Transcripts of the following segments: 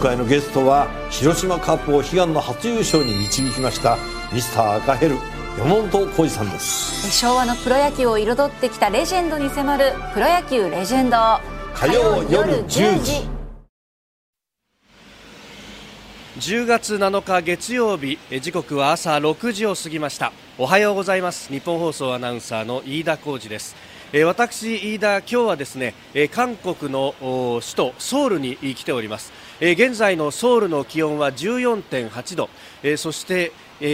回のゲストは広島カップを悲願の初優勝に導きましたミスター赤ヘル山本浩二さんです。昭和のプロ野球を彩ってきたレジェンドに迫る「プロ野球レジェンド」火曜夜10時。10月7日月曜日時刻は朝6時を過ぎました。おはようございます。日本放送アナウンサーの飯田浩二です私、飯田、今日はですね韓国の首都ソウルに来ております。現在のソウルの気温は14.8度。そして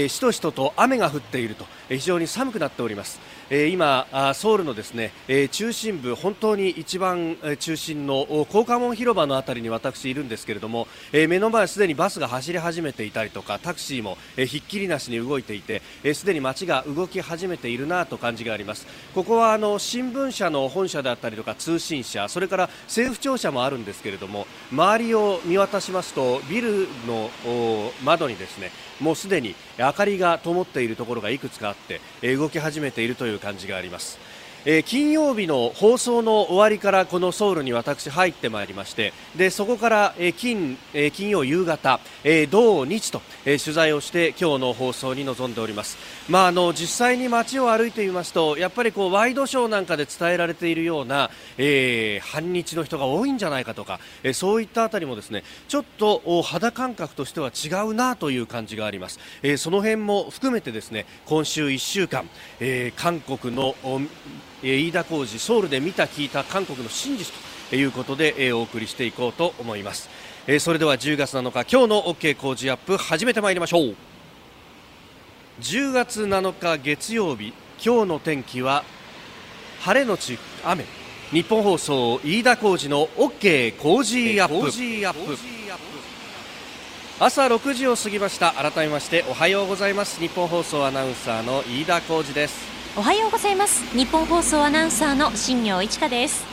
しとしとと雨が降っていると。非常に寒くなっております。今、ソウルのですね中心部、本当に一番中心の高架門広場のあたりに私いるんですけれども目の前すでにバスが走り始めていたりとかタクシーもひっきりなしに動いていてすでに街が動き始めているなと感じがあります。ここはあの新聞社の本社であったりとか通信社それから政府庁舎もあるんですけれども周りを見渡しますとビルの窓にですねもうすでに明かりが灯っているところがいくつかあって動き始めているという感じがあります。えー、金曜日の放送の終わりからこのソウルに私入ってまいりましてでそこから、えー、金えー、金曜夕方、えー、土日と、えー、取材をして今日の放送に臨んでおります、まあ、あの実際に街を歩いてみますとやっぱりこうワイドショーなんかで伝えられているような、えー、反日の人が多いんじゃないかとか、えー、そういったあたりもですねちょっと肌感覚としては違うなという感じがあります、えー、その辺も含めてですね今週1週間、えー、韓国の飯田浩二ソウルで見た聞いた韓国の真実ということでお送りしていこうと思います。それでは10月7日今日の OK 工事アップ始めてまいりましょう。10月7日月曜日今日の天気は晴れのち雨。日本放送飯田浩二の OK 工事アップ。朝6時を過ぎました。改めましておはようございます。日本放送アナウンサーの飯田浩二ですおはようございます。日本放送アナウンサーの新業一華です。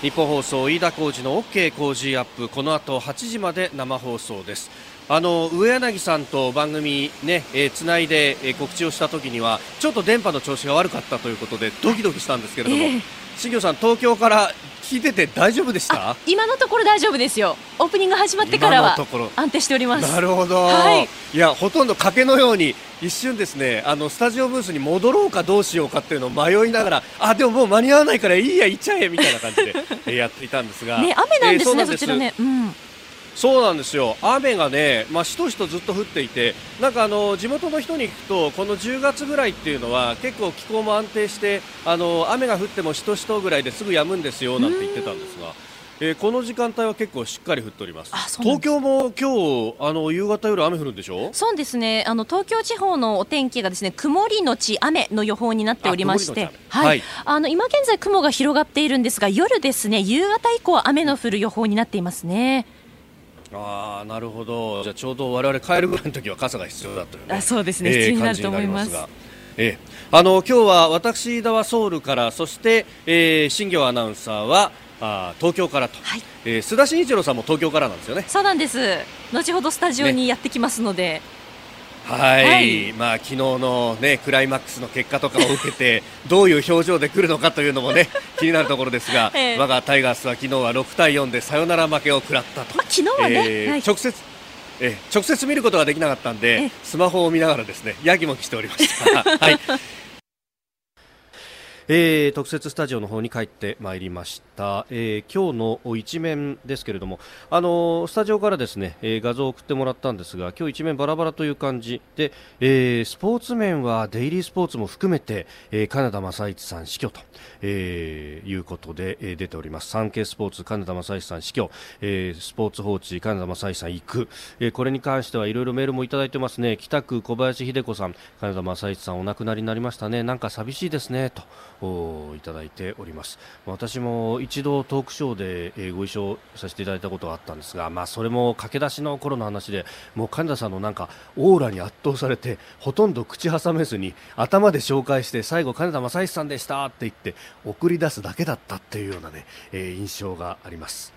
日本放送飯田浩二の OK 工事アップ。この後8時まで生放送です。あの上柳さんと番組ね、えー、つないで、えー、告知をした時にはちょっと電波の調子が悪かったということでドキドキしたんですけれども、えー、新業さん東京から聞いてて大丈夫でした？今のところ大丈夫ですよ。オープニング始まってからは安定しております。なるほど、はい、いやほとんど賭けのように一瞬ですねあのスタジオブースに戻ろうかどうしようかっていうのを迷いながらあでももう間に合わないからいいや行っちゃえみたいな感じでえやっていたんですが。ね雨なんですね、えー、そちらね、うんそうなんですよ。雨がね、まあ、しとしとずっと降っていてなんかあの地元の人に聞くとこの10月ぐらいっていうのは結構気候も安定してあの雨が降ってもしとしとぐらいですぐ止むんですよなんて言ってたんですが。えー、この時間帯は結構しっかり降っております。東京も今日あの夕方夜雨降るんでしょ？そうですね。あの東京地方のお天気がですね曇りのち雨の予報になっておりましてはい、はい、あの今現在雲が広がっているんですが夜ですね夕方以降雨の降る予報になっていますねあなるほど、じゃあちょうど我々帰るぐらいの時は傘が必要だという、ね、あそうですね、えー、必要になると思います。えー、あの今日は私、田はソウルからそして、えー、新業アナウンサーはあ東京からと、はい。えー、須田慎一郎さんも東京からなんですよね。そうなんです。後ほどスタジオにやってきますので、ねはい、はい、まあ昨日のねクライマックスの結果とかを受けて どういう表情で来るのかというのもね 気になるところですが、えー、我がタイガースは昨日は6対4でサヨナラ負けを食らったと、まあ、昨日はね、えーはい、直接え直接見ることができなかったんで、スマホを見ながらですねやぎもきしておりました。はいえー、特設スタジオの方に帰ってまいりました、えー、今日の一面ですけれども、あのー、スタジオからですね、えー、画像を送ってもらったんですが今日一面バラバラという感じで、えー、スポーツ面はデイリースポーツも含めて、えー、金田正一さん死去と、えー、いうことで、えー、出ております。サンケイスポーツ金田正一さん死去、えー、スポーツ報知金田正一さん行く、えー、これに関してはいろいろメールもいただいてますね。北区小林秀子さん。金田正一さんお亡くなりになりましたね。なんか寂しいですね。といただいております。私も一度トークショーでご一緒させていただいたことがあったんですが、まあ、それも駆け出しの頃の話でもう金田さんのなんかオーラに圧倒されてほとんど口挟めずに頭で紹介して最後金田正一さんでしたって言って送り出すだけだったっていうようなね、えー、印象があります。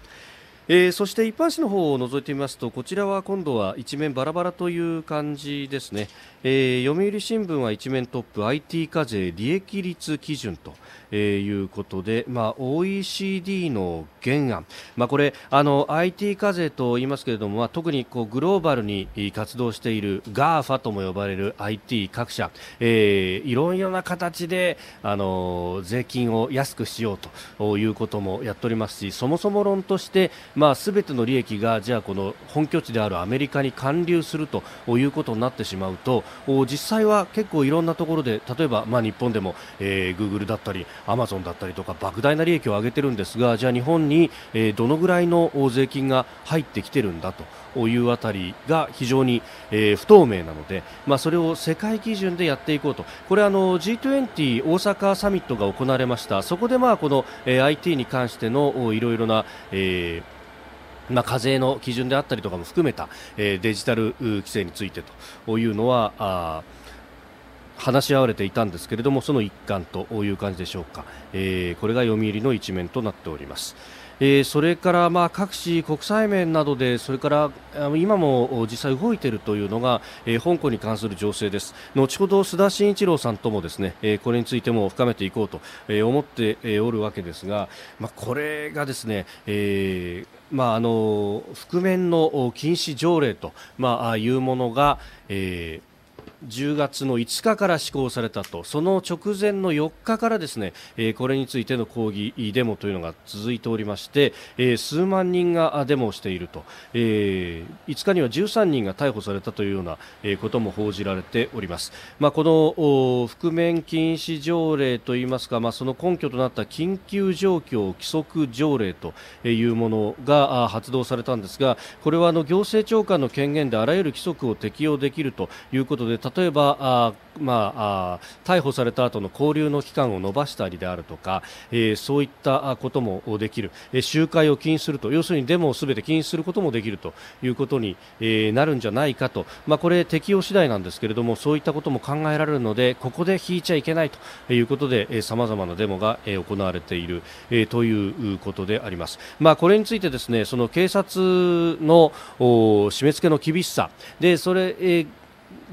えー、そして一般紙の方を覗いてみますとこちらは今度は一面バラバラという感じですね、えー、読売新聞は一面トップ IT 課税利益率基準と、えー、いうことで、まあ、OECD の原案、まあ、これあの IT 課税と言いますけれども、まあ、特にこうグローバルに活動している GAFA とも呼ばれる IT 各社、えー、いろいろな形であの税金を安くしようということもやっておりますしそもそも論としてまあ、全ての利益がじゃあこの本拠地であるアメリカに還流するということになってしまうと実際は結構いろんなところで例えば、まあ、日本でも、えー、グーグルだったりアマゾンだったりとか莫大な利益を上げてるんですがじゃあ日本に、えー、どのぐらいの税金が入ってきてるんだというあたりが非常に、えー、不透明なので、まあ、それを世界基準でやっていこうと。これあの G20 大阪サミットが行われました。そこでまあこの、えー、IT に関してのいろいろな、えーまあ、課税の基準であったりとかも含めた、えー、デジタル規制についてというのはあ話し合われていたんですけれどもその一環という感じでしょうか、えー、これが読売の一面となっております。えー、それからまあ各地、国際面などでそれから今も実際動いているというのが、えー、香港に関する情勢です。後ほど須田慎一郎さんともですね、えー、これについても深めていこうと、えー、思っておるわけですが、まあ、これがですね、えーまあ、あの覆面の禁止条例と、まあ、いうものが、えー10月の5日から施行されたと。その直前の4日からですね、えー、これについての抗議デモというのが続いておりまして、えー、数万人がデモをしていると、えー、5日には13人が逮捕されたというような、ことも報じられております、まあ、この覆面禁止条例といいますか、まあ、その根拠となった緊急状況規則条例というものが発動されたんですがこれはあの行政長官の権限であらゆる規則を適用できるということで例えばあ、まあ、逮捕された後の交留の期間を延ばしたりであるとか、えー、そういったこともできる、えー、集会を禁止すると。要するにデモをすべて禁止することもできるということに、えー、なるんじゃないかと、まあ、これ適用次第なんですけれどもそういったことも考えられるのでここで引いちゃいけないということでさまざまなデモが、行われている、え、ということであります。まあ、これについてですねその警察の締め付けの厳しさ。でそれ、えー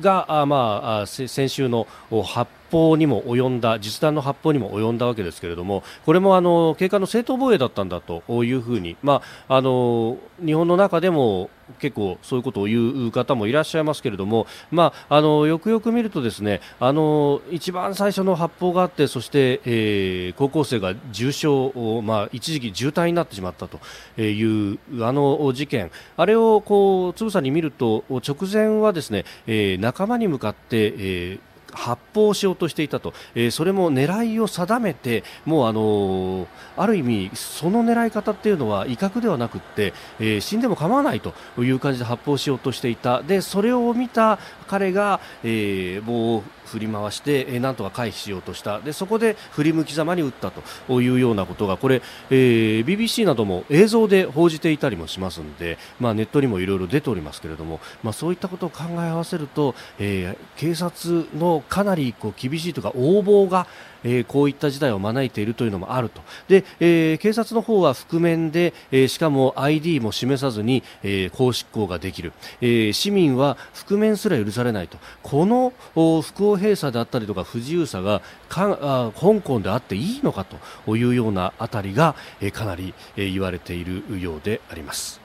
があ、まあ、先週の発砲にも及んだ実弾の発砲にも及んだわけですけれどもこれもあの警官の正当防衛だったんだというふうに、まあ、あの日本の中でも結構そういうことを言う方もいらっしゃいますけれども、まあ、あのよくよく見るとですねあの一番最初の発砲があってそして、えー、高校生が重傷、まあ、一時期重体になってしまったというあの事件。あれをこうつぶさに見ると直前はですね、えー、仲間に向かって、えー発砲しようとしていたと、えー、それも狙いを定めてもうあのー、ある意味その狙い方っていうのは威嚇ではなくて、えー、死んでも構わないという感じで発砲しようとしていた。でそれを見た彼が、えー、もう振り回して、えー、なんとか回避しようとした。でそこで振り向きざまに撃ったというようなことがこれ、えー、BBC なども映像で報じていたりもしますので、まあ、ネットにもいろいろ出ておりますけれども、まあ、そういったことを考え合わせると、えー、警察のかなりこう厳しいというか横暴がえー、こういった事態を招いているというのもあると。で、えー、警察の方は覆面で、えー、しかも ID も示さずに、えー、公執行ができる、え、市民は覆面すら許されないと。この不公平さであったりとか不自由さがかあ香港であっていいのかというようなあたりが、え、かなり、え、言われているようであります。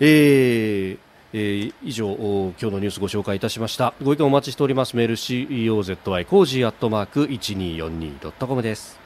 えーえー、以上今日のニュースご紹介いたしました。ご意見お待ちしております。メール COZY コージーアットマーク 1242.com です。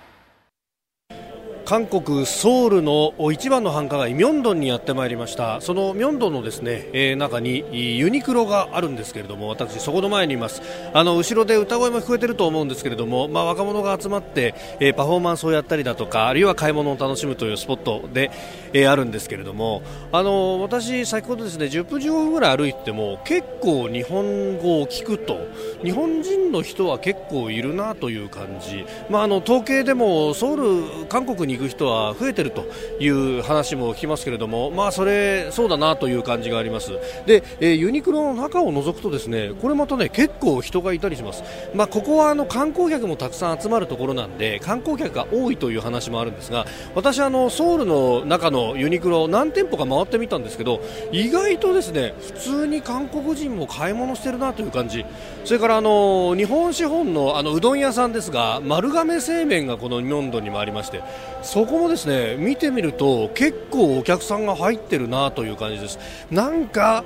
韓国ソウルの一番の繁華街ミョンドンにやってまいりました。そのミョンドンのですね、えー、中にユニクロがあるんですけれども私そこの前にいます。あの後ろで歌声も聞こえてると思うんですけれどもまあ、若者が集まって、えー、パフォーマンスをやったりだとかあるいは買い物を楽しむというスポットで、えー、あるんですけれどもあの私先ほどですね10分15分ぐらい歩いても結構日本語を聞くと日本人の人は結構いるなという感じ。まああの統計でもソウル韓国にく人は増えてるという話も聞きますけれども、まあ、それそうだなという感じがあります。で、えー、ユニクロの中を覗くとですねこれまたね結構人がいたりします、まあ、ここはあの観光客もたくさん集まるところなんで観光客が多いという話もあるんですが私あのソウルの中のユニクロ何店舗か回ってみたんですけど意外とですね普通に韓国人も買い物してるなという感じ。それからあの日本資本のあのうどん屋さんですが丸亀製麺がこのミョンドンにもありましてそこもですね見てみると結構お客さんが入ってるなという感じです。なんか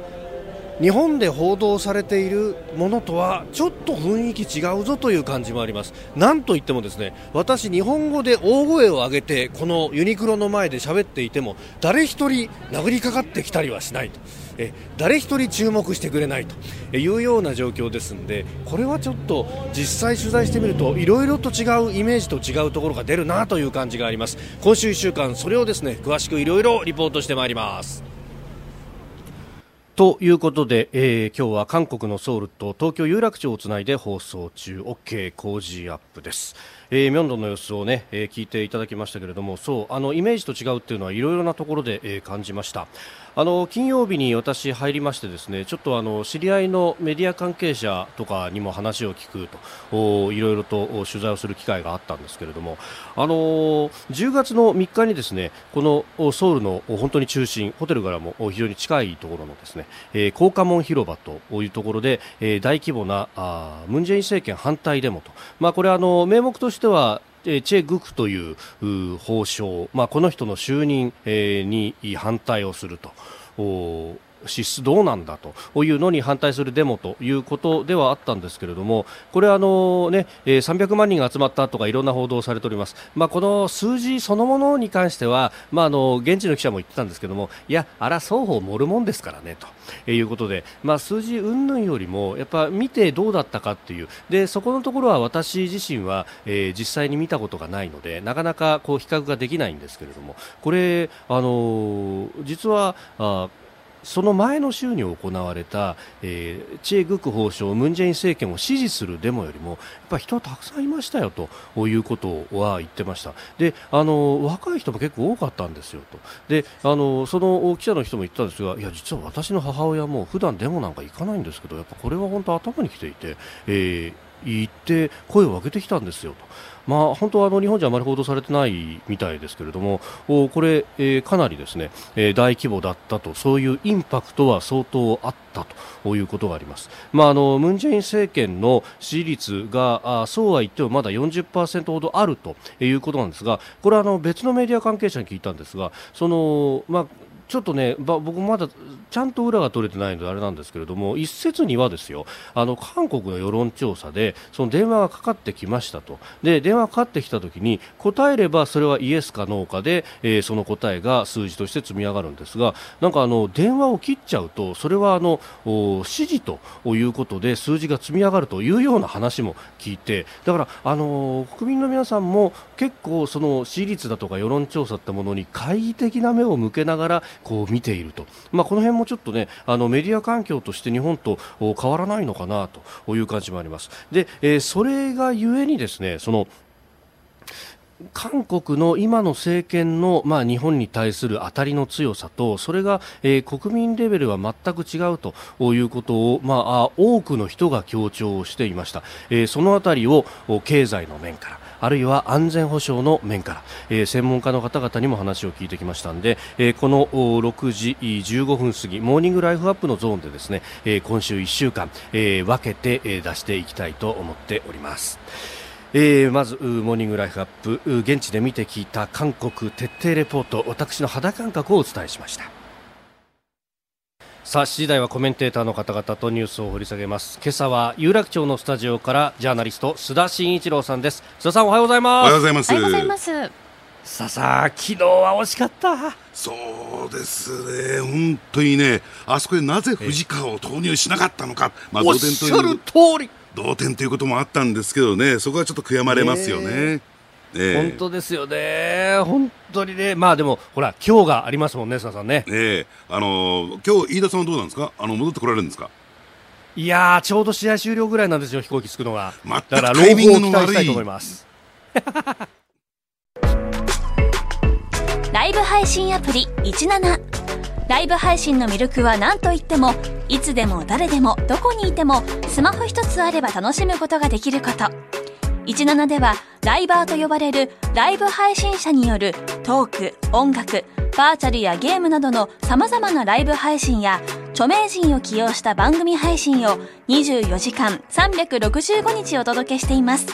日本で報道されているものとはちょっと雰囲気違うぞという感じもあります。なんといってもですね私日本語で大声を上げてこのユニクロの前で喋っていても誰一人殴りかかってきたりはしないと。え誰一人注目してくれないと。いうような状況ですのでこれはちょっと実際取材してみるといろいろと違うイメージと違うところが出るなという感じがあります。今週1週間それをですね詳しくいろいろリポートしてまいります。ということで、えー、今日は韓国のソウルと東京有楽町をつないで放送中 OK 工事アップです。えー、ミョンドンの様子をね、えー、聞いていただきましたけれども、そうあのイメージと違うっていうのはいろいろなところで、えー、感じました。あの金曜日に私入りましてですねちょっとあの知り合いのメディア関係者とかにも話を聞くといろいろと取材をする機会があったんですけれどもあの10月の3日にですねこのソウルの本当に中心ホテルからも非常に近いところのですね、高架門広場というところで、大規模なムン・ジェイン政権反対デモと、まあ、これあの名目としてはチェ・グクという法相、まあ、この人の就任、に反対をすると。支出どうなんだというのに反対するデモということではあったんですけれどもこれあの、ね、300万人が集まったとかいろんな報道されております、まあ、この数字そのものに関しては、まあ、あの現地の記者も言ってたんですけどもいや、あら双方盛るもんですからねということで、まあ、数字云々よりもやっぱ見てどうだったかっていう。でそこのところは私自身は、えー、実際に見たことがないのでなかなかこう比較ができないんですけれどもこれ、あの実はあその前の週に行われた、えー、チェ・グク法相ムン・ジェイン政権を支持するデモよりもやっぱ人はたくさんいましたよということは言ってましたであの若い人も結構多かったんですよとであのその記者の人も言ったんですがいや実は私の母親も普段デモなんか行かないんですけどやっぱこれは本当頭にきていて、えー、言って声を上げてきたんですよと。まあ、本当はあの日本じゃあまり報道されてないみたいですけれどもおこれ、えー、かなりですね、えー、大規模だったとそういうインパクトは相当あったということがあります、まあ、あのムン・ジェイン政権の支持率があそうは言ってもまだ40%ほどあるということなんですがこれはあの別のメディア関係者に聞いたんですがその、まあちょっとね、僕もまだちゃんと裏が取れてないのであれなんですけれども一説にはですよあの韓国の世論調査でその電話がかかってきましたと。で電話がかかってきた時に答えればそれはイエスかノーかで、えー、その答えが数字として積み上がるんですがなんかあの電話を切っちゃうとそれはあの指示ということで数字が積み上がるというような話も聞いてだからあの国民の皆さんも結構その支持率だとか世論調査ってものに懐疑的な目を向けながらこう見ていると、まあ、この辺ももちょっとねあのメディア環境として日本と変わらないのかなという感じもあります。で、えー、それがゆえにですねその韓国の今の政権の、まあ、日本に対する当たりの強さとそれが、えー、国民レベルは全く違うということを、まあ、多くの人が強調していました、えー、そのあたりを経済の面からあるいは安全保障の面から、えー、専門家の方々にも話を聞いてきましたので、えー、この6時15分過ぎモーニングライフアップのゾーンでですね、えー、今週1週間、えー、分けて、えー、出していきたいと思っております。えー、まずモーニングライフアップ現地で見て聞いた韓国徹底レポート私の肌感覚をお伝えしましたさあ7時台はコメンテーターの方々とニュースを掘り下げます。今朝は有楽町のスタジオからジャーナリスト須田慎一郎さんです。須田さんおはようございます。おはようございます。おはようございます。さあさあ昨日は惜しかった。そうですね。本当にねあそこでなぜ藤川を投入しなかったのか、まあ、おっしゃる通り。同点ということもあったんですけどね、そこはちょっと悔やまれますよね。え本当ですよね、本当にね、まあでも、ほら、今日がありますもんね、ささんね。えあのー、今日飯田さんはどうなんですか、あの戻ってこられるんですか？いやちょうど試合終了ぐらいなんですよ、飛行機着くのが。だから、ロープを期待したいと思います。ライブ配信アプリ17ライブ配信の魅力は何といってもいつでも誰でもどこにいてもスマホ一つあれば楽しむことができること。17ではライバーと呼ばれるライブ配信者によるトーク音楽バーチャルやゲームなどの様々なライブ配信や著名人を起用した番組配信を24時間365日お届けしています。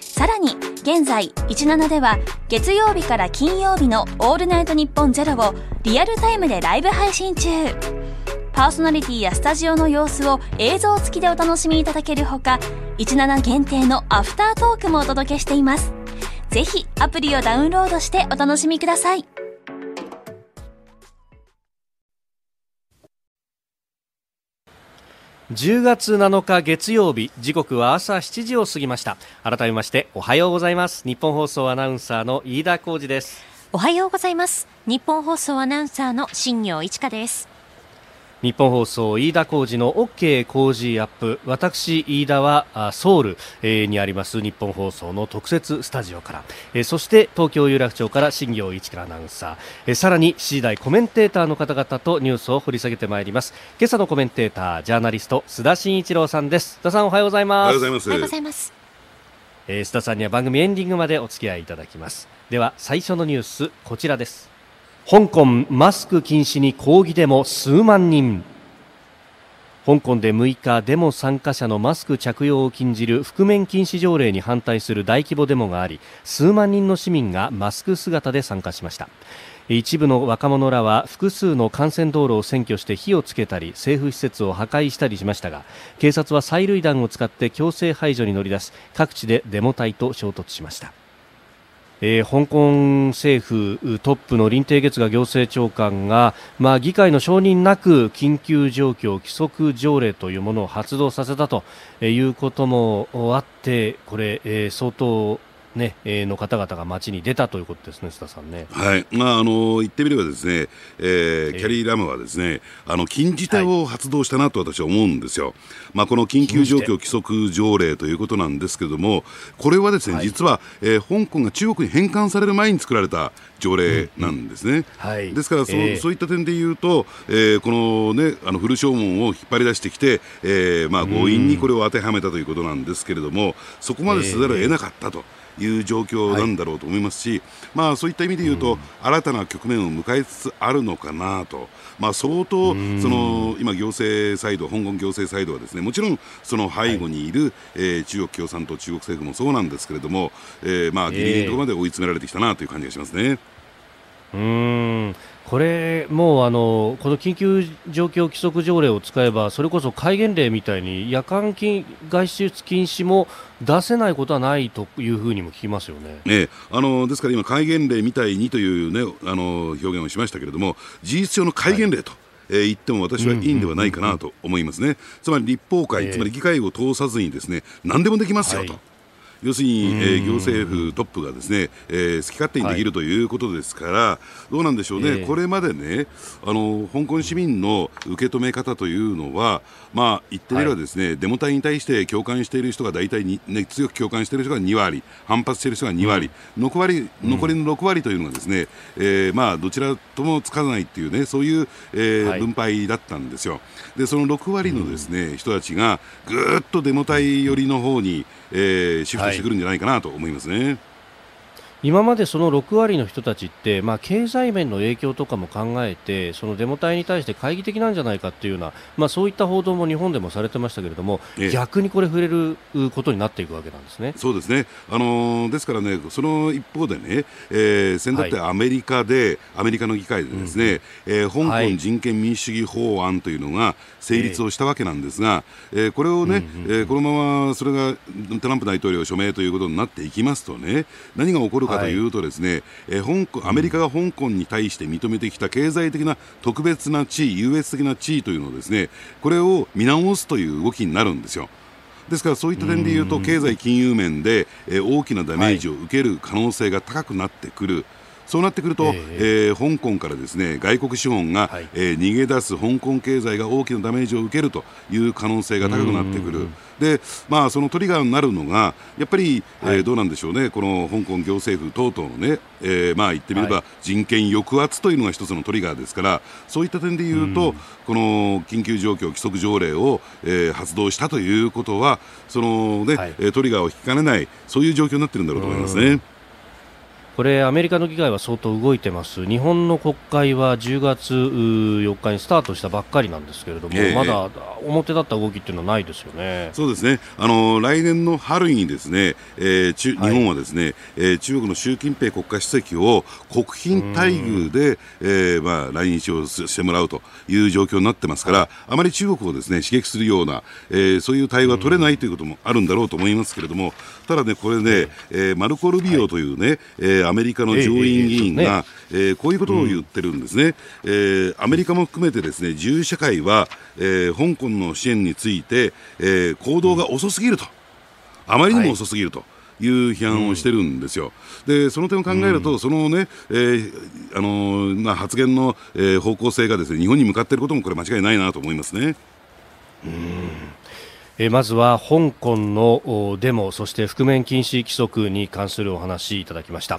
さらに現在17では月曜日から金曜日の「オールナイトニッポンゼロをリアルタイムでライブ配信中。パーソナリティやスタジオの様子を映像付きでお楽しみいただけるほか17限定のアフタートークもお届けしています。ぜひアプリをダウンロードしてお楽しみください。10月7日月曜日時刻は朝7時を過ぎました。改めましておはようございます。日本放送アナウンサーの飯田浩二です。おはようございます。日本放送アナウンサーの新業一華です日本放送飯田浩二の OK 工事アップ。私飯田はソウルにあります日本放送の特設スタジオから。そして東京有楽町から新業一からアナウンサー。さらに7時台コメンテーターの方々とニュースを掘り下げてまいります。今朝のコメンテータージャーナリスト須田慎一郎さんです。須田さんおはようございます。おはようございます。須田さんには番組エンディングまでお付き合いいただきます。では最初のニュースこちらです香港マスク禁止に抗議デモ数万人。香港で6日デモ参加者のマスク着用を禁じる覆面禁止条例に反対する大規模デモがあり数万人の市民がマスク姿で参加しました。一部の若者らは複数の幹線道路を占拠して火をつけたり政府施設を破壊したりしましたが警察は催涙弾を使って強制排除に乗り出し各地でデモ隊と衝突しました。えー、香港政府トップの林鄭月娥行政長官が、まあ、議会の承認なく緊急状況規則条例というものを発動させたということもあってこれ、えー、相当ね、えー、の方々が街に出たということですね、須田さんね。はい、まああの言ってみればですね、えー、キャリーラムはですね、あの禁じ手を発動したなと私は思うんですよ。まあこの緊急状況規則条例ということなんですけれども、これはですね、はい、実は、えー、香港が中国に返還される前に作られた条例なんですね。うんうんはい、ですからそ、えー、そういった点で言うと、えー、このねあの古証文を引っ張り出してきて、えー、まあ強引にこれを当てはめたということなんですけれども、そこまでせざるを得なかったと。いう状況なんだろうと思いますし、はい、まあ、そういった意味で言うと、うん、新たな局面を迎えつつあるのかなと、まあ、相当、その今、行政サイド、香港行政サイドはですねもちろんその背後にいる、はい、えー、中国共産党、中国政府もそうなんですけれども、えー、まあギリギリのところまで追い詰められてきたなという感じがしますね。うんこれ、もうあのこの緊急状況規則条例を使えばそれこそ戒厳令みたいに夜間禁外出禁止も出せないことはないというふうにも聞きますよね。ねあのですから今、戒厳令みたいにという、ね、あの表現をしましたけれども事実上の戒厳令と。はいえー、言っても私はいいんではないかなと思いますね、つまり立法会、つまり議会を通さずにですね何でもできますよと。はい要するに、えー、行政府トップがですね、えー、好き勝手にできるということですから、はい、どうなんでしょうね、えー、これまでねあの、香港市民の受け止め方というのは、まあ、言ってみればですね、はい、デモ隊に対して共感している人が大体に、ね、強く共感している人が2割、反発している人が2割、うん、残り残りの6割というのがですね、えー、まあ、どちらともつかないっていうね、そういう、えー、はい、分配だったんですよ。でその6割のですね、うん、人たちがぐっとデモ隊寄りの方に、えー、シフトしてくるんじゃないかなと思いますね。今までその6割の人たちって、まあ、経済面の影響とかも考えてそのデモ隊に対して懐疑的なんじゃないかっていうような、まあ、そういった報道も日本でもされてましたけれども、ええ、逆にこれ触れることになっていくわけなんですね。そうですね、あのー、ですからね、その一方でね、えー、先だってアメリカで、はい、アメリカの議会でですね、うん、えー、香港人権民主主義法案というのが成立をしたわけなんですが、えー、これをね、うんうん、えー、このままそれがトランプ大統領署名ということになっていきますとね、何が起こるかというとですね、はい、えー、香港アメリカが香港に対して認めてきた経済的な特別な地位優越的な地位というのをですねこれを見直すという動きになるんですよ。ですからそういった点でいうと経済金融面で、えー、大きなダメージを受ける可能性が高くなってくる。そうなってくると、えー、えー、香港からですね外国資本が、はい、えー、逃げ出す香港経済が大きなダメージを受けるという可能性が高くなってくる。でまあ、そのトリガーになるのが、やっぱり、はい、えー、どうなんでしょうね、この香港行政府等々のね、えー、まあ言ってみれば、人権抑圧というのが一つのトリガーですから、そういった点でいうと、うこの緊急状況規則条例を、えー、発動したということは、そのね、はい、トリガーを引きかねない、そういう状況になってるんだろうと思いますね。これアメリカの議会は相当動いてます。日本の国会は10月4日にスタートしたばっかりなんですけれども、えー、まだ表立った動きっていうのはないですよね。そうですね。あの来年の春にですね、えー、中日本はですね、はい、えー、中国の習近平国家主席を国賓待遇で、えー、まあ、来日をしてもらうという状況になってますから、はい、あまり中国をですね刺激するような、えー、そういう対応が取れないということもあるんだろうと思いますけれどもただねこれね、えー、マルコ・ルビオというね、はい、えーアメリカの上院議員が、えー、こういうことを言ってるんですね、えー、アメリカも含めてですね自由社会は、えー、香港の支援について、えー、行動が遅すぎると、あまりにも遅すぎると。いう批判をしてるんですよ。で、その点を考えると、うん、そのね、えー、あのー、まあ、発言の、えー、方向性がですね、日本に向かっていることもこれ間違いないなと思いますね。うん。えまずは香港のデモそして覆面禁止規則に関するお話いただきました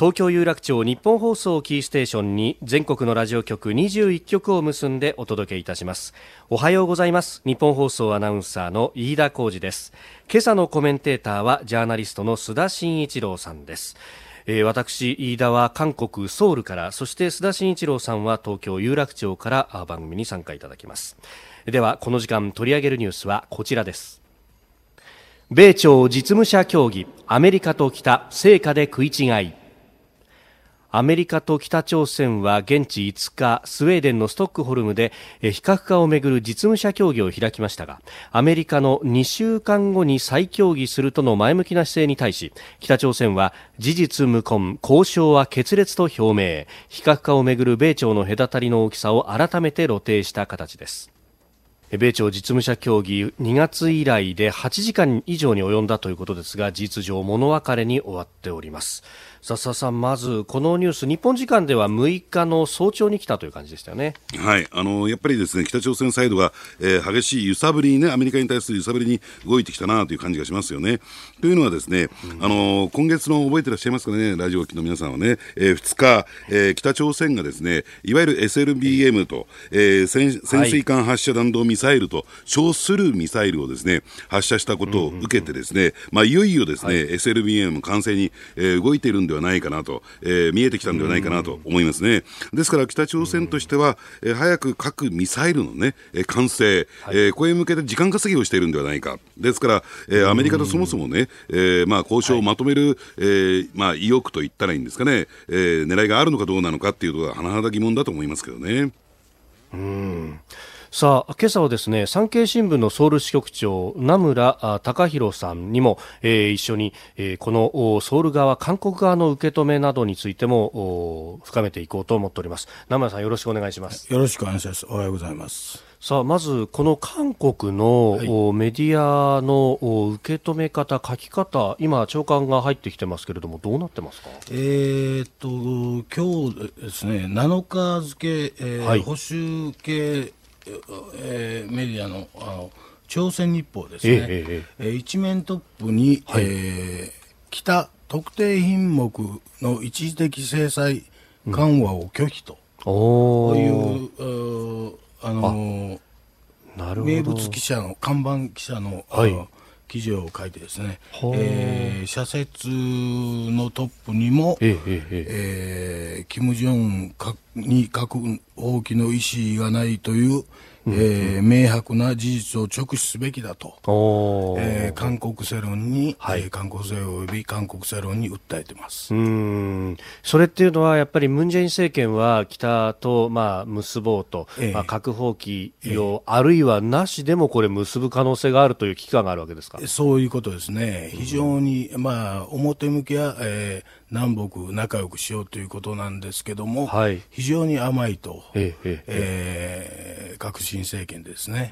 東京有楽町日本放送キーステーションに全国のラジオ局21局を結んでお届けいたします。おはようございます。日本放送アナウンサーの飯田浩二です。今朝のコメンテーターはジャーナリストの須田慎一郎さんです。えー、私、飯田は韓国ソウルからそして須田慎一郎さんは東京有楽町から番組に参加いただきます。ではこの時間取り上げるニュースはこちらです。米朝実務者協議アメリカと北成果で食い違い。アメリカと北朝鮮は現地5日スウェーデンのストックホルムで非核化をめぐる実務者協議を開きましたがアメリカの2週間後に再協議するとの前向きな姿勢に対し北朝鮮は事実無根交渉は決裂と表明。非核化をめぐる米朝の隔たりの大きさを改めて露呈した形です。米朝実務者協議2月以来で8時間以上に及んだということですが事実上物別れに終わっております。笹さん、まずこのニュース、日本時間では6日の早朝に来たという感じでしたよね、はい、あのやっぱりですね北朝鮮サイドが、えー、激しい揺さぶりにね、アメリカに対する揺さぶりに動いてきたなという感じがしますよね。というのは、ですね、うん、あの今月の覚えてらっしゃいますかね、ラジオ機の皆さんはね、えー、2日、えー、北朝鮮がですねいわゆる SLBM と、えー、潜水艦発射弾道ミサイルと称するミサイルをですね発射したことを受けて、ですね、まあ、いよいよですね、はい、SLBM 完成に、えー、動いているんではないかなと、えー、見えてきたんではないかなと思いますね。ですから北朝鮮としては、えー、早く核・ミサイルのね、えー、完成、はい、えー、これに向けて時間稼ぎをしているんではないか。ですから、えー、アメリカとそもそもね、えー、まあ交渉をまとめる、はい、えー、まあ意欲と言ったらいいんですかね、えー、狙いがあるのかどうなのかっていうとは甚だ疑問だと思いますけどね。うんさあ今朝はですね産経新聞のソウル支局長名村隆弘さんにも、えー、一緒に、えー、このソウル側韓国側の受け止めなどについても深めていこうと思っております。名村さんよろしくお願いします。よろしくお願いします。おはようございます。さあまずこの韓国の、はい、メディアの受け止め方、書き方、今、長官が入ってきてますけれども、どうなってますか、えー、っと今日ですね、7日付、えーはい、保守系えー、メディアのあの朝鮮日報ですね、ええー、一面トップに、はい、えー、北特定品目の一時的制裁緩和を拒否と、うん、いう、あの名物記者の看板記者の、はい、記事を書いてですね、えー、社説のトップにも、ええええー、キム・ジョンに核放棄の意思がないというえー、明白な事実を直視すべきだと、えー、韓国世論に、はい、えー、韓国政及び韓国世論に訴えてます。うん。それっていうのは、やっぱりムン・ジェイン政権は北と、まあ、結ぼうと、えー、まあ、核放棄を、えー、あるいはなしでもこれ、結ぶ可能性があるという危機感があるわけですか？そういうことですね、非常に、まあ、表向きは、えー、南北仲良くしようということなんですけども、はい、非常に甘いと、えええー、革新政権ですね。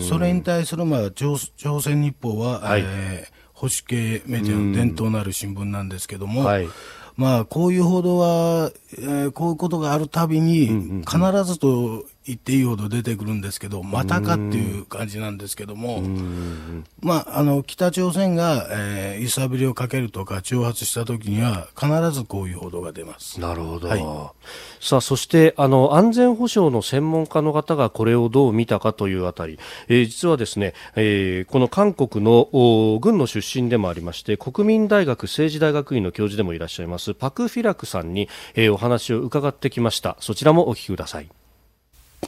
それに対する、まあ、朝朝鮮日報は、はい、えー、保守系メディアの伝統のある新聞なんですけども、はい。まあ、こういう報道は、えー、こういうことがあるたびに、必ずと言っていいほど出てくるんですけど、またかっていう感じなんですけども、まあ、あの、北朝鮮が、えー、揺さぶりをかけるとか、挑発したときには、必ずこういう報道が出ます。なるほど。はい、さあ、そして、あの、安全保障の専門家の方がこれをどう見たかというあたり、えー、実はですね、えー、この韓国の軍の出身でもありまして、国民大学政治大学院の教授でもいらっしゃいます、パク・フィラクさんに、えー、お話を伺ってきました。そちらもお聞きください。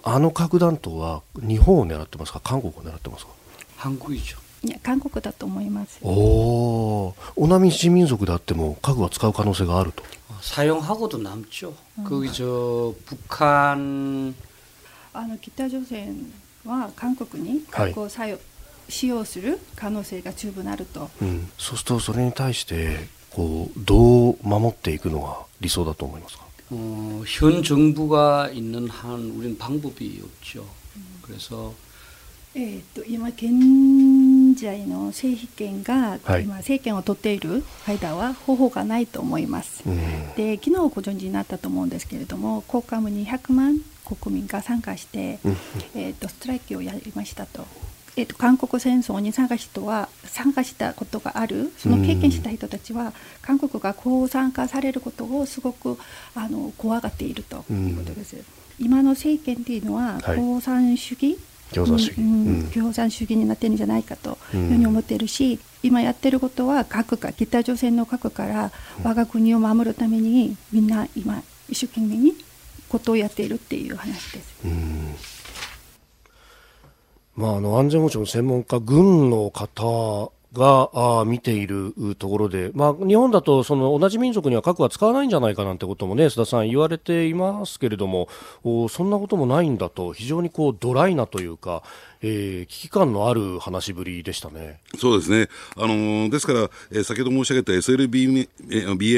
あの核弾頭は日本を狙ってますか韓国を狙ってますか韓国以上いや韓国だと思いますおお오남미民族であっても核は使う可能性があると사용하고도남죠거기저북한あの北朝鮮は韓国に核を採用、使用する可能性が十分あると、うん、そうするとそれに対してこうどう守っていくのが理想だと思いますか 어, 현 정부가 있는 한 우리는 방법이 없죠. 그래서 えー、と今現在の政権が、はい、今政権を取っている間は方法がないと思います、うん、で昨日ご存知になったと思うんですけれども交換に200万国民が参加して、うん、えーと、ストライキをやりましたと えーと、韓国戦争に参加人は参加したことがあるその経験した人たちは、韓国がこう参加されることをすごくあの怖がっているということです。今の政権というのは、共産主義、共産主義、うん共産主義になってるんじゃないかというふうに思っているし、今やってることは核か北朝鮮の核から我が国を守るためにみんな今一生懸命にことをやっているっていう話です。まあ、あの安全保障の専門家、軍の方があ見ているところで、まあ、日本だとその同じ民族には核は使わないんじゃないかなんてこともね須田さん言われていますけれどもおそんなこともないんだと非常にこうドライなというかえー、危機感のある話ぶりでしたね。そうですね。あのー、ですから、えー、先ほど申し上げた SLBM、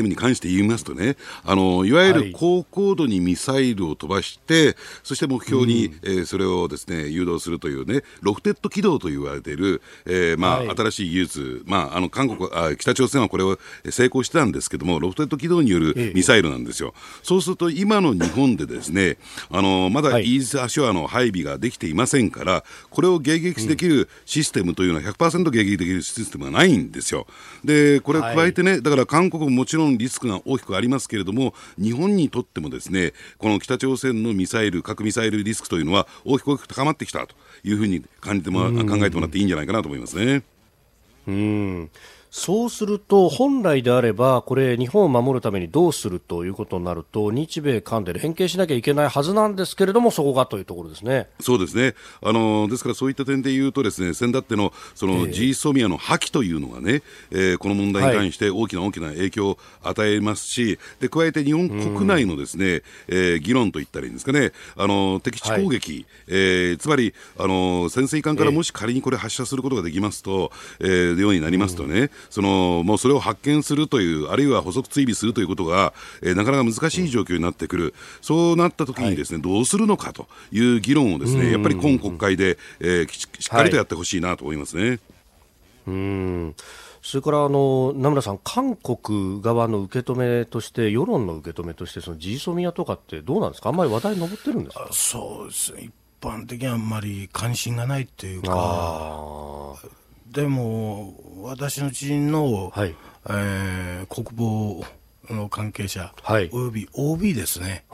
に関して言いますとね、あのー、いわゆる高高度にミサイルを飛ばして、はい、そして目標に、うん、えー、それをですね、誘導するというね、ロフテッド軌道と言われている、えー、まあ、はい、新しい技術、まあ、あの、韓国あ、北朝鮮はこれを成功してたんですけども、ロフテッド軌道によるミサイルなんですよ。ええ、そうすると、今の日本でですね、あのー、まだイージス・アショアの配備ができていませんから、これを迎撃できるシステムというのは100%迎撃できるシステムがないんですよ。で、これ加えてね、はい、だから韓国ももちろんリスクが大きくありますけれども、日本にとってもですね、この北朝鮮のミサイル、核ミサイルリスクというのは大きく大きく高まってきたというふうに感じても考えてもらっていいんじゃないかなと思いますね。うんそうすると、本来であれば、これ、日本を守るためにどうするということになると、日米韓で連携しなきゃいけないはずなんですけれども、そこがというところですね。そうですね。あの、ですからそういった点で言うとですね、先だっての、その、ジーソミアの破棄というのがね、えー、この問題に関して大きな大きな影響を与えますし、で、加えて日本国内のですね、えー、議論といったらいいんですかね、あの、敵地攻撃、はい、えー、つまり、あの、潜水艦からもし仮にこれ発射することができますと、えー、ようになりますとね、そのもうそれを発見するという、あるいは補足追尾するということが、えー、なかなか難しい状況になってくる、そうなったときにですね、はい、どうするのかという議論をですね、やっぱり今国会で、えー、しっかりとやってほしいなと思いますね。はい、うん。それからあの名村さん、韓国側の受け止めとして、世論の受け止めとして、そのジーソミアとかってどうなんですか、あんまり話題に上ってるんですか？そうですね、一般的にはあんまり関心がないっていうか、でも、私の知人の、はい、えー、国防の関係者、はい、および OB ですね、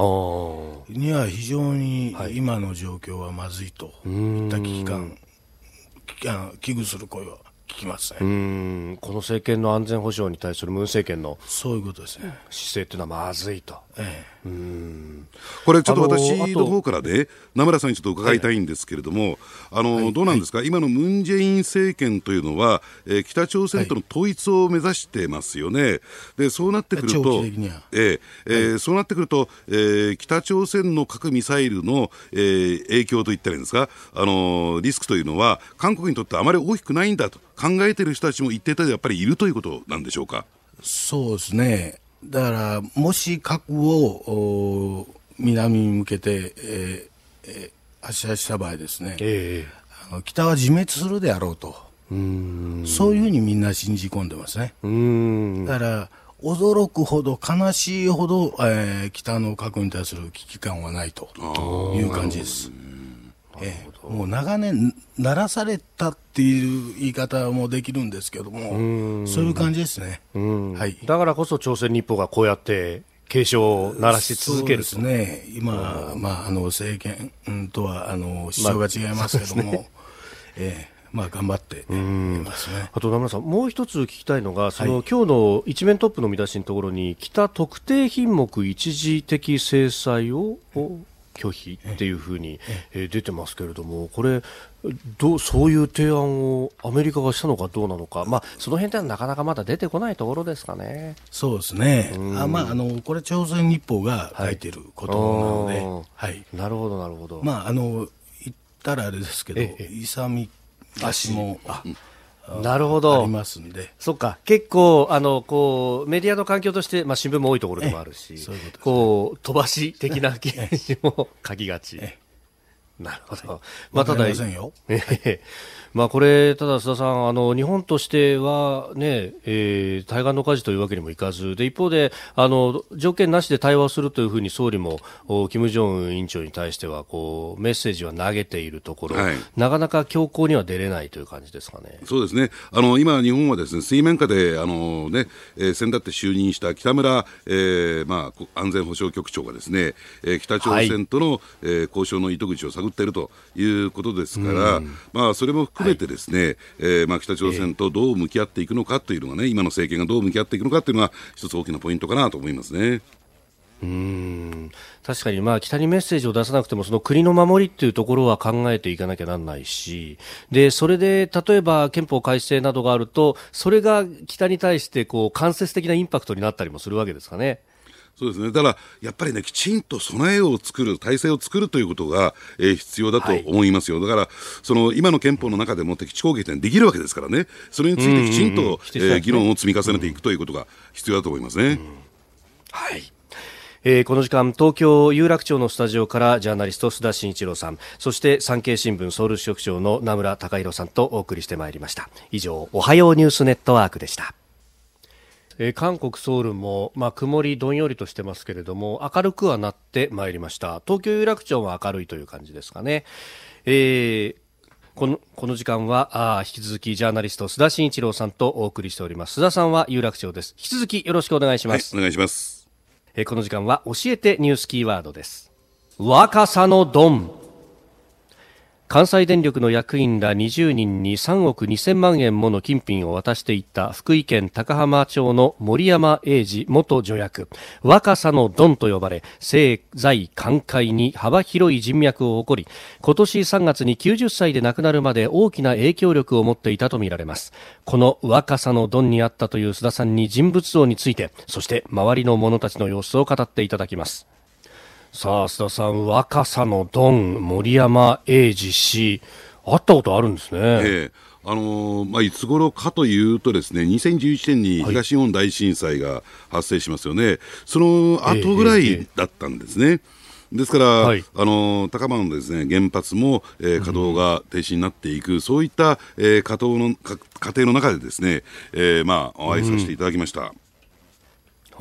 には非常に今の状況はまずいといった危機感、危惧する声は聞きますね。うん。この政権の安全保障に対するムン政権のそういうことですね。姿勢というのはまずいと。ええ、うん。これ、ちょっと私の方からね、名村さんにちょっと伺いたいんですけれども、はい、あの、はい、どうなんですか、はい、今のムン・ジェイン政権というのは、えー、北朝鮮との統一を目指してますよね、でそうなってくると、えーえー、そうなってくると、えー、北朝鮮の核・ミサイルの、えー、影響といったらいいんですか、あのリスクというのは、韓国にとってあまり大きくないんだと考えている人たちも一定程度やっぱりいるということなんでしょうか？そうですねだから、もし核を南に向けて、えーえー、発射した場合ですね、えー、あの北は自滅するであろうとう、そういうふうにみんな信じ込んでますね。だから驚くほど悲しいほど、えー、北の核に対する危機感はないという感じです。ええ、もう長年、鳴らされたっていう言い方もできるんですけども、そういう感じですね、はい、だからこそ朝鮮日報がこうやって警鐘を鳴らし続けるそうですね、今、まあ、あの政権とはあの主張が違いますけども、まあ、ええ。まあ、頑張ってますね。あと、名村さん、もう一つ聞きたいのが、その、はい、今日の一面トップの見出しのところに、北特定品目一時的制裁を拒否っていうふうに、え出てますけれども、これどう、そういう提案をアメリカがしたのかどうなのか、まあ、その辺ではなかなかまだ出てこないところですかね。そうですね、あまあ、あのこれ、朝鮮日報が書いてることなので、はい、はい、なるほど、なるほど。まあ、あの言ったらあれですけど、勇み足も。あなるほど。ありますんで。そっか。結構、あの、こう、メディアの環境として、まあ、新聞も多いところでもあるし、そういうこと、ね、こう、飛ばし的な記事も書きがち。なるほど。まあ、ただ、ませんよ。まあこれ、ただ須田さん、あの日本としてはね、えー、対岸の火事というわけにもいかず、で一方であの条件なしで対話をするというふうに総理も金正恩委員長に対してはこうメッセージは投げているところ、はい、なかなか強硬には出れないという感じですかね。そうですね。あの今日本はですね水面下であのね、えー、先だって就任した北村、えー、まあ安全保障局長がですね、えー、北朝鮮との、はい、えー、交渉の糸口を探っているということですから、まあそれも含めてですね、はい、えー、まあ、北朝鮮とどう向き合っていくのかというのがね、今の政権がどう向き合っていくのかというのが、一つ大きなポイントかなと思いますね。うん確かに、まあ、北にメッセージを出さなくても、その国の守りっていうところは考えていかなきゃなんないし、で、それで、例えば憲法改正などがあると、それが北に対して、こう、間接的なインパクトになったりもするわけですかね。そうですね。だから、やっぱりね、きちんと備えを作る、体制を作るということが、えー、必要だと思いますよ。はい、だから、その、今の憲法の中でも敵地攻撃ってできるわけですからね。それについてきちんと、うんうん、えー、議論を積み重ねていくということが必要だと思いますね。うん、はい。えー、この時間東京有楽町のスタジオからジャーナリスト須田慎一郎さんそして産経新聞ソウル支局長の名村貴弘さんとお送りしてまいりました以上おはようニュースネットワークでしたえー、韓国ソウルも、まあ、曇りどんよりとしてますけれども明るくはなってまいりました。東京有楽町は明るいという感じですかね、えーこのこの時間はあ引き続きジャーナリスト須田慎一郎さんとお送りしております。須田さんは有楽町です。引き続きよろしくお願いします、はい、お願いします。えこの時間は教えてニュースキーワードです。若さのドン関西電力の役員ら20人に3億2000万円もの金品を渡していった福井県高浜町の森山英二元助役。若さのドンと呼ばれ政財官界に幅広い人脈を誇り今年3月に90歳で亡くなるまで大きな影響力を持っていたとみられます。この若さのドンにあったという須田さんに人物像についてそして周りの者たちの様子を語っていただきます。さあ、須田さん、若さのドン、森山英二氏、会ったことあるんですね。ええあのー、まあ、いつ頃かというとですね、2011年に東日本大震災が発生しますよね。はい、その後ぐらいだったんですね。ええですから、はい、あの高間のですね原発も、えー、稼働が停止になっていく、うん、そういった、えー、稼働の過程の中でですね、えー、まあお会いさせていただきました。は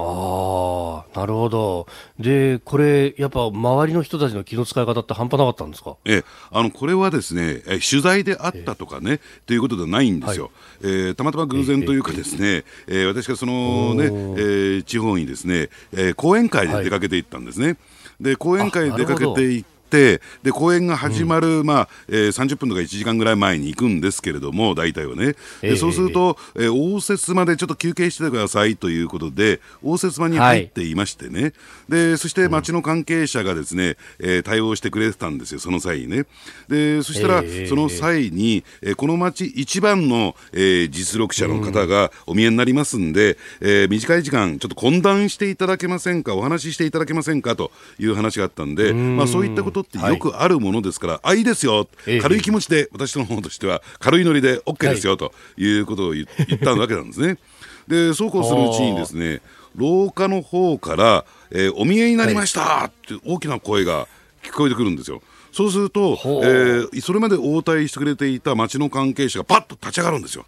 ああ、なるほど。で、これ、やっぱ周りの人たちの気の使い方って半端なかったんですか？えあのこれはですね、え取材であったとかね、ということではないんですよ、はい、えー、たまたま偶然というか、ですね、えー、私がそのね、えー、地方にですね、えー、講演会で出かけていったんですね。はい、で講演会で出かけていっ、で公演が始まる、うん、まあえー、30分とか1時間ぐらい前に行くんですけれども、大体はね、でそうすると、えー、応接間でちょっと休憩してくださいということで、応接間に入っていましてね、はい、でそして町の関係者がですね、えー、対応してくれてたんですよ、その際にね。でそしたら、その際に、えー、この町一番の、えー、実力者の方がお見えになりますんで、うん、えー、短い時間、ちょっと懇談していただけませんか、お話ししていただけませんかという話があったんで、まあ、そういったことってよくあるものですから、はい、あいいですよ、軽い気持ちで、私の方としては、軽いノリで OK ですよ、ということを言ったわけなんですね。でそうこうするうちにですね廊下の方から、えー、お見えになりましたって大きな声が聞こえてくるんですよ。そうすると、えー、それまで応対してくれていた町の関係者がパッと立ち上がるんですよ。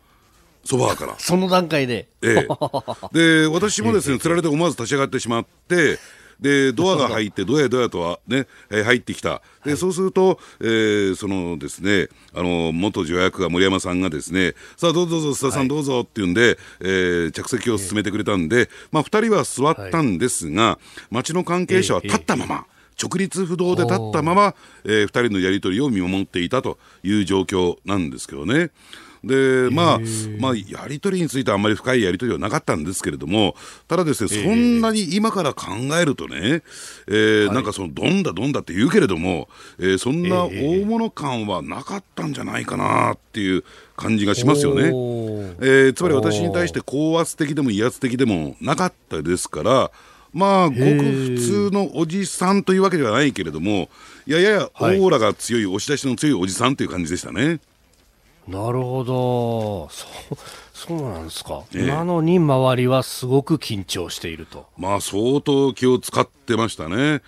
そばから。その段階で。ええ。で、私もですね、つられて思わず立ち上がってしまって、でドアが入って、どやどやとはね、えー、入ってきた、で、はい、そうすると、えー、そのですね、あの元助役が森山さんがですね、さあ、どうぞどうぞ、須田さんどうぞっていうんで、はい、えー、着席を進めてくれたんで、まあ、2人は座ったんですが、はい、町の関係者は立ったまま。直立不動で立ったまま、えー、2人のやり取りを見守っていたという状況なんですけどね。で、まあ、まあ、やり取りについてはあんまり深いやり取りはなかったんですけれども、ただですね、そんなに今から考えるとね、えー、はい、なんかその、どんだどんだって言うけれども、えー、そんな大物感はなかったんじゃないかなっていう感じがしますよね。えー、つまり私に対して高圧的でも威圧的でもなかったですから、まあ、ごく普通のおじさんというわけではないけれども、ややオーラが強い、押し出しの強いおじさんという感じでしたね。なるほど。そうそうなんですか、ええ、なのに周りはすごく緊張していると。まあ相当気を使ってましたね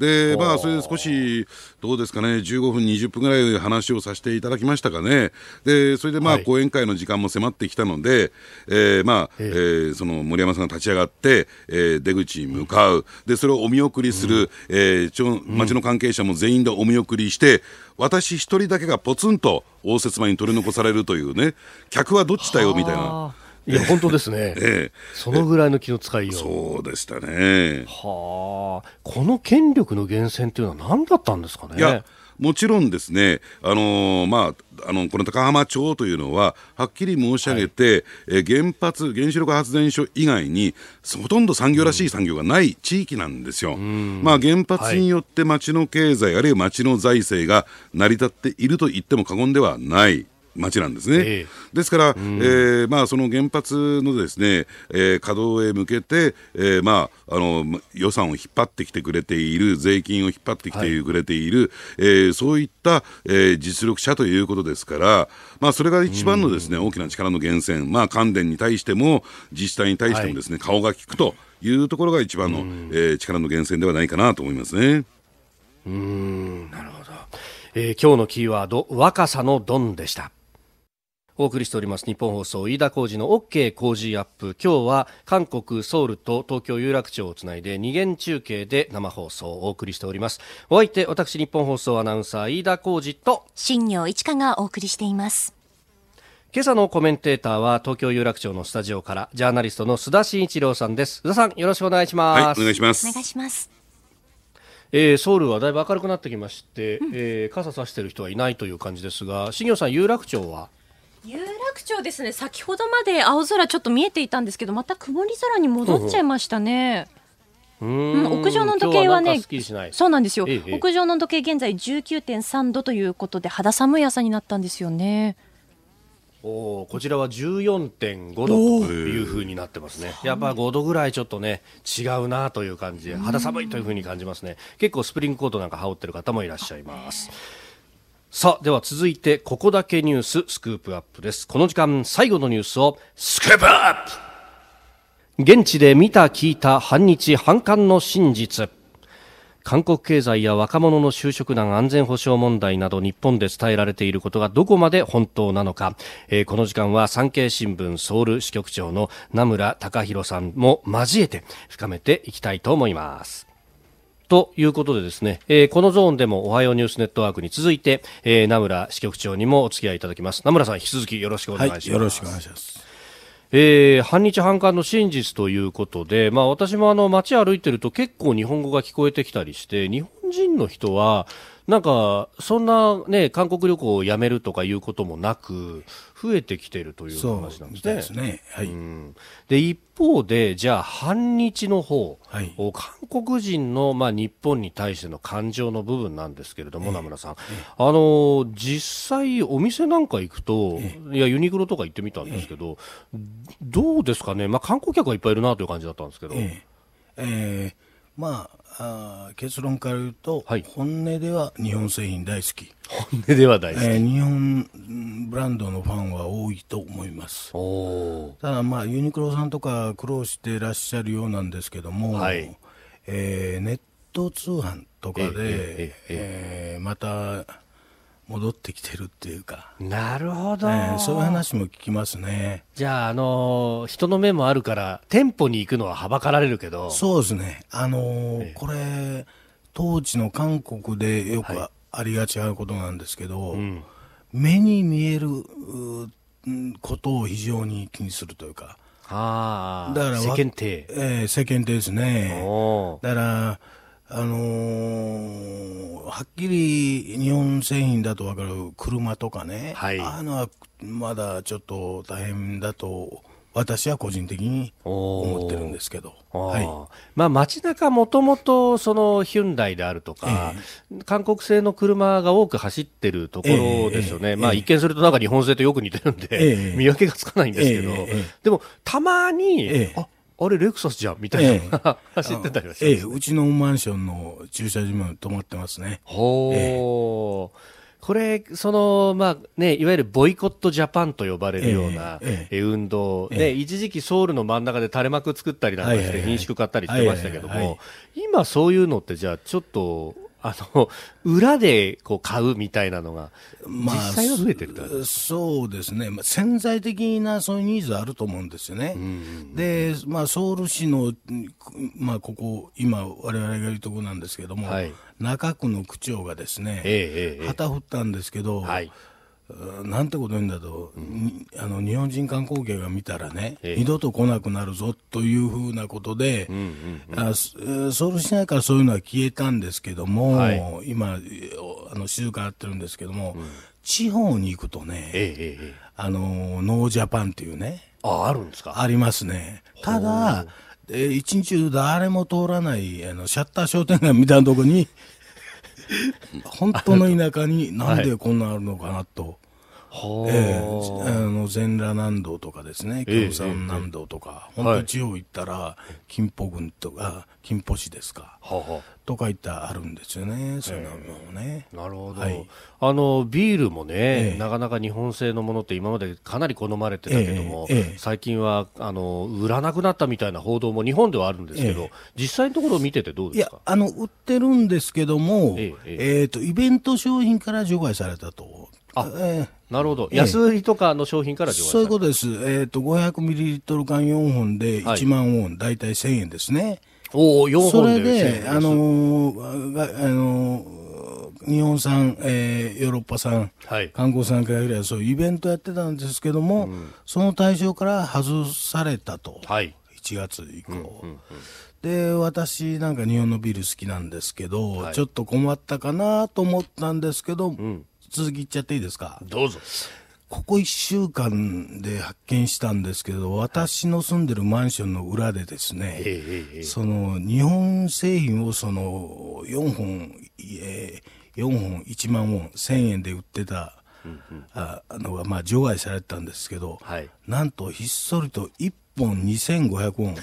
で、まあ、それで少し、どうですかね、15分、20分ぐらい話をさせていただきましたかね。で、それでまあ、講演会の時間も迫ってきたので、えー、まあ、えー、その森山さんが立ち上がって、えー、出口に向かう。で、それをお見送りする、うん、えー、ちょ町の関係者も全員でお見送りして、私一人だけがポツンと応接間に取り残されるというね、客はどっちだよみたいな。いや本当ですね、ええ、そのぐらいの気の使いよう。そうでしたね。はあ。この権力の源泉っていうのは何だったんですかね？いやもちろんですね、あのー、まあ、あのこの高浜町というのは、はっきり申し上げて、はい、え原発、原子力発電所以外に、ほとんど産業らしい産業がない地域なんですよ。うん、まあ、原発によって町の経済、はい、あるいは町の財政が成り立っていると言っても過言ではない。町なんですね。えー、ですから、うん、えー、まあ、その原発のですね、えー、稼働へ向けて、えー、まあ、あの予算を引っ張ってきてくれている、税金を引っ張ってきてくれている、はい、えー、そういった、えー、実力者ということですから、まあ、それが一番のですね、うん、大きな力の源泉、まあ、関電に対しても、自治体に対してもですね、はい、顔が利くというところが一番の、うん、えー、力の源泉ではないかなと思いますね。うんなるほど、えー、今日のキーワード若さのドンでしたお送りしております日本放送飯田浩司の OK 工事アップ。今日は韓国ソウルと東京有楽町をつないで二元中継で生放送をお送りしております。お相手私日本放送アナウンサー飯田浩司と新業一華がお送りしています。今朝のコメンテーターは東京有楽町のスタジオからジャーナリストの須田慎一郎さんです。須田さんよろしくお願いします、はい、お願いします。お願いします。えー、ソウルはだいぶ明るくなってきまして、うん、えー、傘さしている人はいないという感じですが、新業さん、有楽町は有楽町ですね。先ほどまで青空ちょっと見えていたんですけどまた曇り空に戻っちゃいましたね。うん、屋上の時計はねそうなんですよ、ええ、屋上の時計現在19.3度ということで肌寒い朝になったんですよね。おこちらは14.5度というふうになってますね、やっぱ5度ぐらいちょっとね違うなという感じで肌寒いというふうに感じますね。結構スプリングコートなんか羽織ってる方もいらっしゃいます。さあ、では続いて、ここだけニューススクープアップです。この時間、最後のニュースを、スクープアップ現地で見た、聞いた、反日、反韓の真実。韓国経済や若者の就職難安全保障問題など日本で伝えられていることがどこまで本当なのか、えー、この時間は産経新聞ソウル支局長の名村隆弘さんも交えて深めていきたいと思いますということでですね、えー、このゾーンでもおはようニュースネットワークに続いて、えー、名村支局長にもお付き合いいただきます。名村さん引き続きよろしくお願いします、はい、よろしくお願いします。えー、反日反韓の真実ということで、まあ、私もあの街歩いてると結構日本語が聞こえてきたりして日本人の人はなんかそんな、ね、韓国旅行をやめるとかいうこともなく増えてきているという話なんですね。ですね。はい、うん、で一方でじゃあ反日の方、はい、韓国人の、まあ、日本に対しての感情の部分なんですけれども、えー、名村さん、えー、あの実際お店なんか行くと、えー、いやユニクロとか行ってみたんですけど、どうですかね、まあ、観光客はいっぱいいるなという感じだったんですけど。ええ。ーまあ、あ結論から言うと、はい、本音では日本製品大好き。本音では大好き。えー、日本ブランドのファンは多いと思います。ただ、まあ、ユニクロさんとか苦労してらっしゃるようなんですけども、はい、えー、ネット通販とかで、えーえーえー、また、戻ってきてるっていうか。なるほど、えー、そういう話も聞きますね。じゃあ、あのー、人の目もあるから、店舗に行くのははばかられるけど。そうですね。あのーえー、これ、当時の韓国でよくありがちなことなんですけど、はいうん、目に見えることを非常に気にするというか。ああ、だから世間体。えー、世間体ですね。だから、あのー、はっきり日本製品だと分かる車とかね、はい、ああいうのはまだちょっと大変だと私は個人的に思ってるんですけど、はい。まあ、街中もともとそのヒュンダイであるとか、えー、韓国製の車が多く走ってるところですよね、えー、まあ、一見するとなんか日本製とよく見てるんで、えー、見分けがつかないんですけど、でもたまに、ああれ、レクサスじゃんみたいな、ええ、走ってたりはします、ね、ええ、うちのマンションの駐車場に止まってますね。ほー。えこれ、その、まあね、いわゆるボイコットジャパンと呼ばれるような、ええ運動、えね、一時期ソウルの真ん中で垂れ幕作ったりなんかして品種買ったりしてましたけども、今そういうのってじゃあちょっと、あの、裏でこう買うみたいなのが、実際は増えてる、まあ、そうですね、まあ、潜在的なそういうニーズあると思うんですよね。で、まあ、ソウル市の、まあ、ここ、今、われわれがいるところなんですけども、はい、中区の区長がですね、ええ。旗振ったんですけど、はいなんてこと言うんだと、うん、あの日本人観光客が見たらね、ええ、二度と来なくなるぞというふうなことで、うんうんうん、あソウル市内からそういうのは消えたんですけども、はい、今、あの静かになってるんですけども、うん、地方に行くとね、え、あのノージャパンっていうね、ああるんですか？ありますね。ただ、え一日中誰も通らないあのシャッター商店街みたいなところに 本当の田舎になんでこんなあるのかなと。えー、あ。の全裸南道とかですね、京山南道とか、本当地方行ったら、金浦郡とか、金浦市ですか、とかいったあるんですよね、そういうのもね。なるほど、はい、あのビールもね、えー、なかなか日本製のものって今までかなり好まれてたけども、えーえー、最近はあの売らなくなったみたいな報道も日本ではあるんですけど、実際のところ見ててどうですか？いやあの売ってるんですけども、えーと、イベント商品から除外されたと。あ、えー、なるほど、安売りとかの商品から除外そういうことです、えーと、500ミリリットル缶4本で1万ウォン、大体1000円ですね。おお、4本それで、あのー、あのー、日本産、えー、ヨーロッパ産、はい、観光産会ぐらいそういうイベントやってたんですけども、うん、その対象から外されたと、はい、1月以降。うんうんうん。で、私なんか日本のビール好きなんですけど、はい、ちょっと困ったかなと思ったんですけど、うん、続きいっちゃっていいですか？どうぞ。ここ1週間で発見したんですけど、私の住んでるマンションの裏でですね、その日本製品をその4本、えー、4本1万ウォン、1000円で売ってた、うんうん、あのがまあ除外されたんですけど、はい、なんとひっそりと1本2500ウォン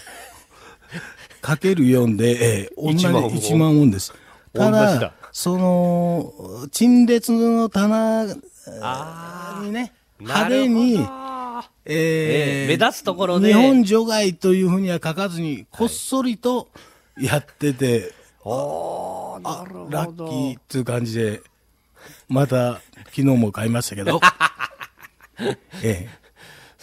かける4で、えー、同じ1万ウォンです。ただ、その、陳列の棚にね、派手に、えー、目立つところで。日本除外というふうには書かずに、こっそりとやってて、はい、あラッキーっていう感じで、また昨日も買いましたけど。ええ。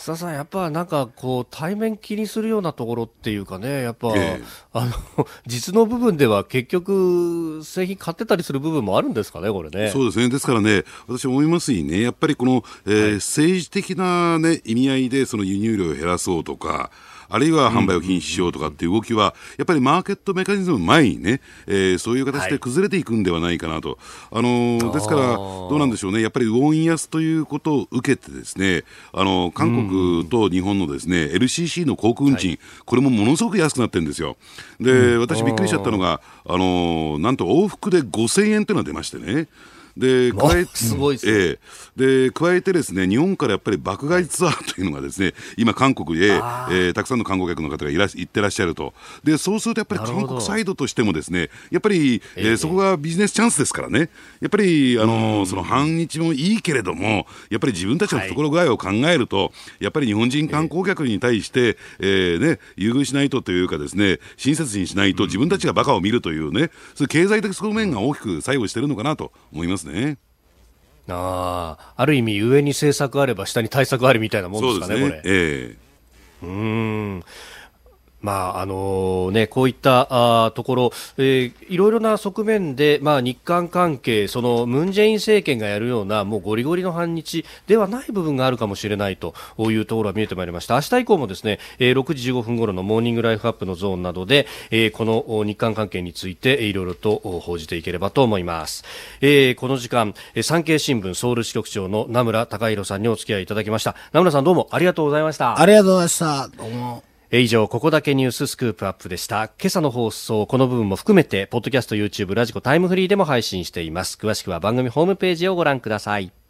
須田さん、やっぱなんかこう対面気にするようなところっていうかね、やっぱ、えあの 実の部分では結局、製品買ってたりする部分もあるんですかね、これね。そうですね、ですからね、私思いますにね、やっぱりこの、えー、はい、政治的な、ね、意味合いでその輸入量を減らそうとか、あるいは販売を禁止しようとかっていう動きは、やっぱりマーケットメカニズム前にね、えー、そういう形で崩れていくんではないかなと、はい、あのー、ですから、どうなんでしょうね、やっぱりウォン安ということを受けて、ですねあの韓国と日本のですね LCC の航空運賃、はい、これもものすごく安くなってるんですよ。で、私、びっくりしちゃったのが、あのー、なんと往復で5000円というのが出ましてね。で加えすごいです、ね、えー、で加えてですね日本からやっぱり爆買いツアーというのがですね 今韓国へ、えー、たくさんの観光客の方がいら行ってらっしゃると。でそうするとやっぱり韓国サイドとしてもですねやっぱり、えー、そこがビジネスチャンスですからね。やっぱりあのその反日もいいけれどもやっぱり自分たちの懐具合を考えると、はい、やっぱり日本人観光客に対して、えー、ね、優遇しないとというかですね親切にしないと自分たちがバカを見るというねそういう経済的側面が大きく作用しているのかなと思いますね。ああ、ある意味上に政策あれば下に対策ありみたいなもんですかね、ねこれ。ええー、うん。まああのね、こういったあところ、えー、いろいろな側面で、まあ、日韓関係、そのムン・ジェイン政権がやるようなもうゴリゴリの反日ではない部分があるかもしれないというところが見えてまいりました。明日以降もですね、えー、6時15分頃のモーニングライフアップのゾーンなどで、えー、この日韓関係についていろいろと報じていければと思います。えー、この時間、産経新聞ソウル支局長の名村隆弘さんにお付き合いいただきました。名村さんどうもありがとうございました。ありがとうございました。どうも。以上、ここだけニューススクープアップでした。今朝の放送、この部分も含めて、ポッドキャスト、YouTube、ラジコ、タイムフリーでも配信しています。詳しくは番組ホームページをご覧ください。